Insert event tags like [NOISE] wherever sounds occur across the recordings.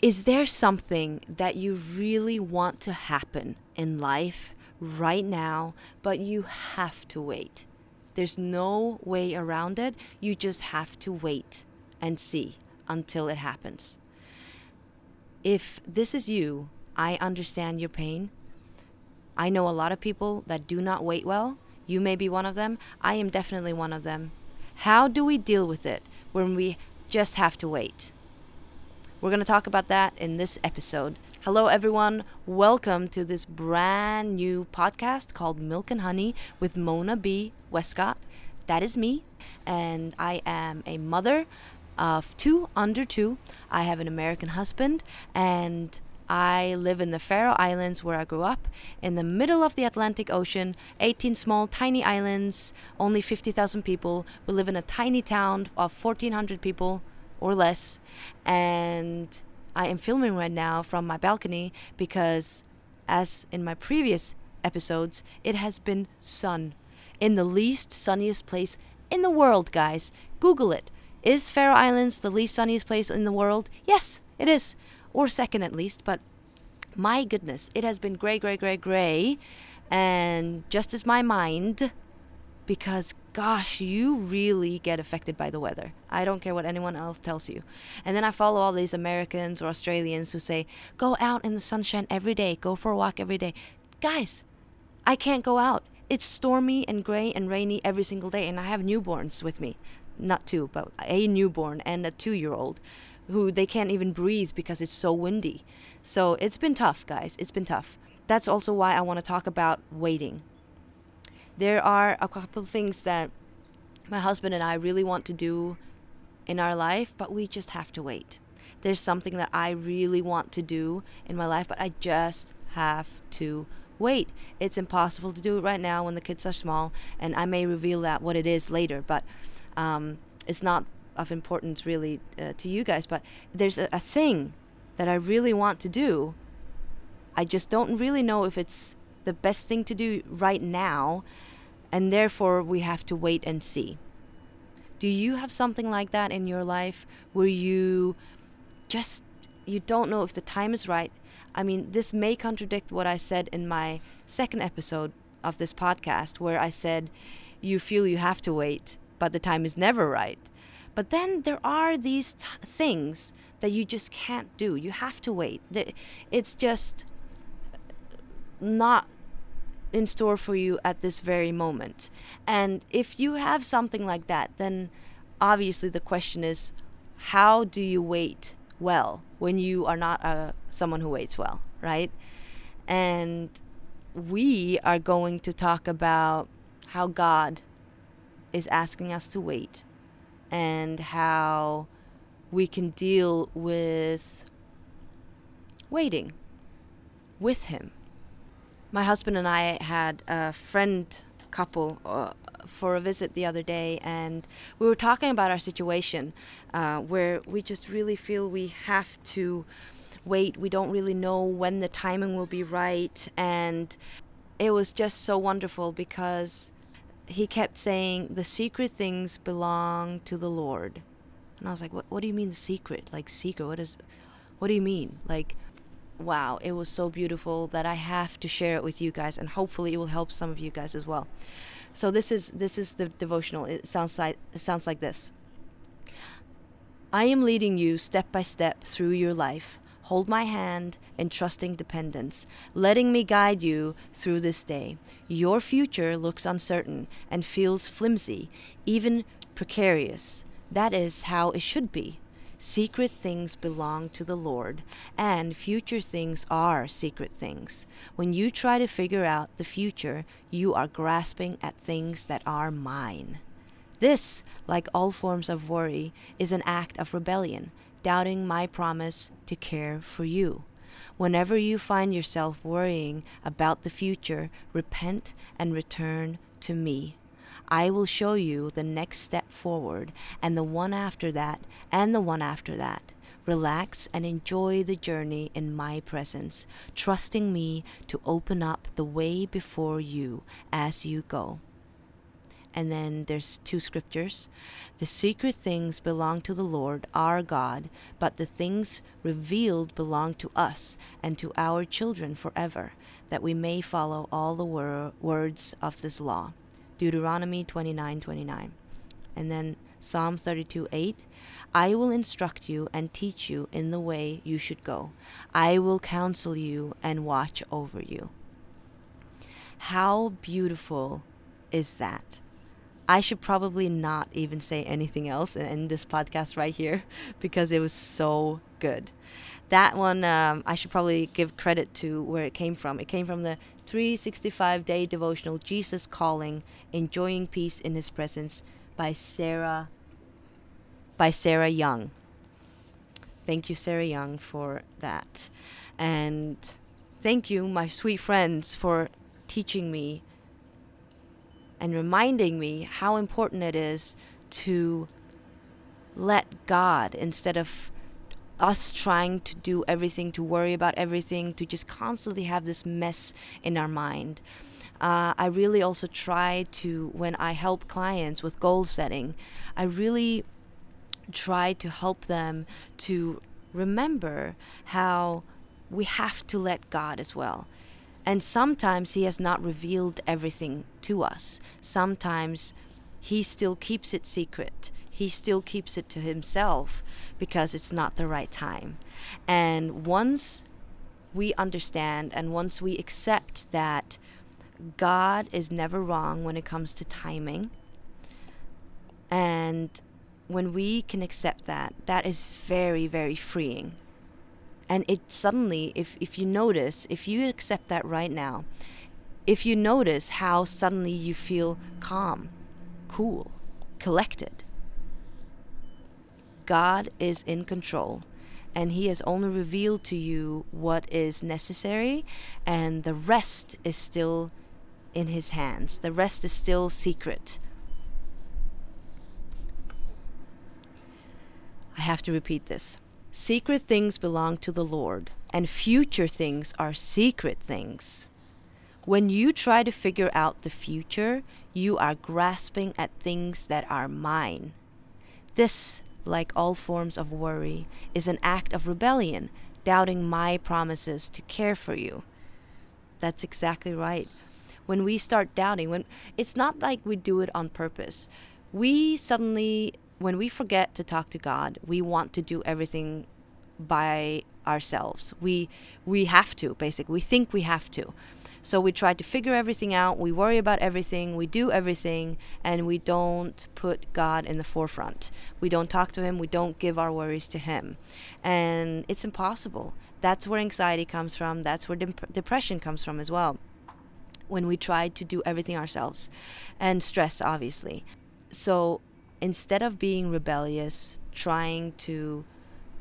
Is there something that you really want to happen in life right now, but you have to wait? There's no way around it. You just have to wait and see until it happens. If this is you, I understand your pain. I know a lot of people that do not wait well. You may be one of them. I am definitely one of them. How do we deal with it when we just have to wait? We're going to talk about that in this episode. Hello, everyone. Welcome to this brand new podcast called Milk and Honey with Mona B. Westcott. That is me, and I am a mother of two under two. I have an American husband, and I live in the Faroe Islands where I grew up, in the middle of the Atlantic Ocean, 18 small, tiny islands, only 50,000 people. We live in a tiny town of 1,400 people or less, and I am filming right now from my balcony because, as in my previous episodes, it has been sun in the least sunniest place in the world, guys. Google it. Is Faroe Islands the least sunniest place in the world? Yes, it is. Or second at least, but my goodness, it has been gray, gray, gray, gray. And just as my mind, because gosh, you really get affected by the weather. I don't care what anyone else tells you. And then I follow all these Americans or Australians who say, go out in the sunshine every day, go for a walk every day. Guys, I can't go out. It's stormy and gray and rainy every single day, and I have newborns with me not two, but a newborn and a two year old who they can't even breathe because it's so windy. So it's been tough, guys. It's been tough. That's also why I want to talk about waiting. There are a couple things that my husband and I really want to do in our life, but we just have to wait. There's something that I really want to do in my life, but I just have to wait. It's impossible to do it right now when the kids are small, and I may reveal that what it is later, but um, it's not of importance really uh, to you guys, but there's a, a thing that I really want to do. I just don't really know if it's the best thing to do right now, and therefore we have to wait and see. Do you have something like that in your life where you just you don't know if the time is right? I mean, this may contradict what I said in my second episode of this podcast where I said you feel you have to wait but the time is never right. But then there are these things that you just can't do. You have to wait. It's just not in store for you at this very moment. And if you have something like that, then obviously the question is how do you wait well when you are not uh, someone who waits well, right? And we are going to talk about how God is asking us to wait and how we can deal with waiting with him. My husband and I had a friend couple uh, for a visit the other day, and we were talking about our situation uh, where we just really feel we have to wait. We don't really know when the timing will be right, and it was just so wonderful because he kept saying the secret things belong to the Lord. And I was like, what, what do you mean secret? Like secret? What is, what do you mean? Like, wow, it was so beautiful that I have to share it with you guys, and hopefully it will help some of you guys as well. So this is this is the devotional. It sounds like it sounds like this. I am leading you step by step through your life Hold my hand in trusting dependence, letting me guide you through this day. Your future looks uncertain and feels flimsy, even precarious. That is how it should be. Secret things belong to the Lord, and future things are secret things. When you try to figure out the future, you are grasping at things that are mine. This, like all forms of worry, is an act of rebellion doubting my promise to care for you. Whenever you find yourself worrying about the future, repent and return to me. I will show you the next step forward, and the one after that, and the one after that. Relax and enjoy the journey in my presence, trusting me to open up the way before you as you go. and then there's two scriptures. The secret things belong to the Lord our God, but the things revealed belong to us and to our children forever, that we may follow all the wor- words of this law. Deuteronomy 29:29. And then Psalm 32 8 I will instruct you and teach you in the way you should go. I will counsel you and watch over you. How beautiful is that? I should probably not even say anything else in, this podcast right here [LAUGHS] because it was so good. That one, um, I should probably give credit to where it came from. It came from the 365 day devotional Jesus Calling, Enjoying Peace in His Presence by Sarah by Sarah Young. Thank you, Sarah Young, for that. And thank you, my sweet friends, for teaching me and reminding me how important it is to let God, instead of us trying to do everything, to worry about everything, to just constantly have this mess in our mind. Uh, I really also try to, when I help clients with goal setting, I really try to help them to remember how we have to let God as well. And sometimes He has not revealed everything to us. Sometimes He still keeps it secret. He still keeps it to Himself because it's not the right time. And once we understand and once we accept that God is never wrong when it comes to timing, and when we can accept that, that is very, very freeing. And it suddenly, if, if you notice, if you accept that right now, if you notice how suddenly you feel calm, cool, collected, God is in control and He has only revealed to you what is necessary, and the rest is still in His hands. The rest is still secret. I have to repeat this. Secret things belong to the Lord, and future things are secret things. When you try to figure out the future, you are grasping at things that are mine. This, like all forms of worry, is an act of rebellion, doubting my promises to care for you. That's exactly right. When we start doubting, when it's not like we do it on purpose. We suddenly when we forget to talk to God, we want to do everything by ourselves. We we have to, basically. We think we have to. So we try to figure everything out, we worry about everything, we do everything, and we don't put God in the forefront. We don't talk to Him, we don't give our worries to Him. And it's impossible. That's where anxiety comes from, that's where dep- depression comes from as well. When we try to do everything ourselves, and stress, obviously. So instead of being rebellious, trying to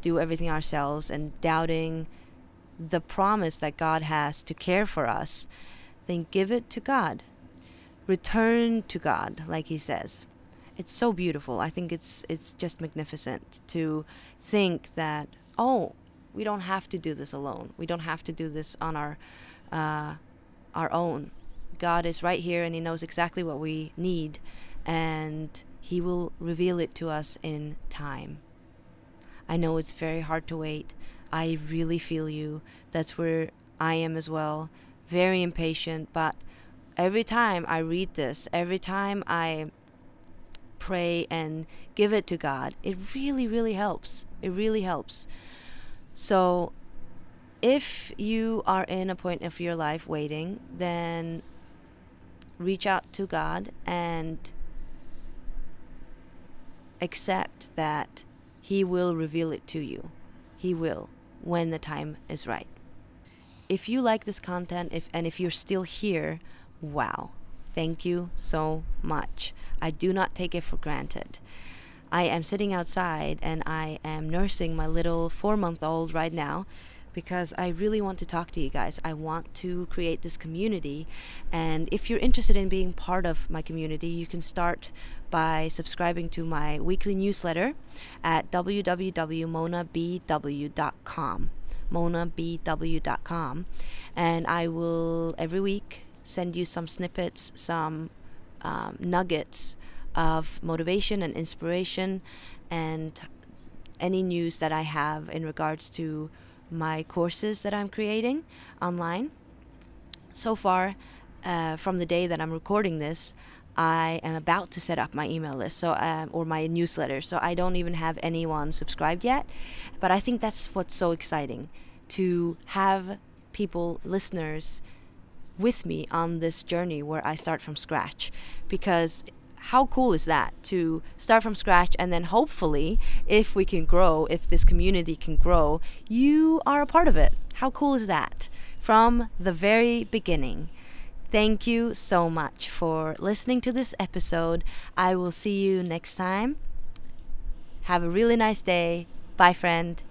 do everything ourselves and doubting the promise that God has to care for us, then give it to God. Return to God, like he says. It's so beautiful. I think it's it's just magnificent to think that oh, we don't have to do this alone. We don't have to do this on our uh, our own. God is right here, and He knows exactly what we need, and he will reveal it to us in time. I know it's very hard to wait. I really feel you. That's where I am as well. Very impatient, but every time I read this, every time I pray and give it to God, it really, really helps. It really helps. So, if you are in a point of your life waiting, then reach out to God and accept that He will reveal it to you. He will when the time is right. If you like this content, if and if you're still here, wow. Thank you so much. I do not take it for granted. I am sitting outside and I am nursing my little four month old right now because I really want to talk to you guys. I want to create this community. And if you're interested in being part of my community, you can start by subscribing to my weekly newsletter at www.monabw.com. monabw.com. And I will every week send you some snippets, some um, nuggets of motivation and inspiration and any news that I have in regards to my courses that I'm creating online. So far, uh, from the day that I'm recording this, I am about to set up my email list, so um, or my newsletter. So I don't even have anyone subscribed yet, but I think that's what's so exciting to have people, listeners, with me on this journey where I start from scratch, because how cool is that to start from scratch and then hopefully if we can grow if this community can grow you are a part of it. How cool is that? From the very beginning. Thank you so much for listening to this episode. I will see you next time. Have a really nice day. Bye friend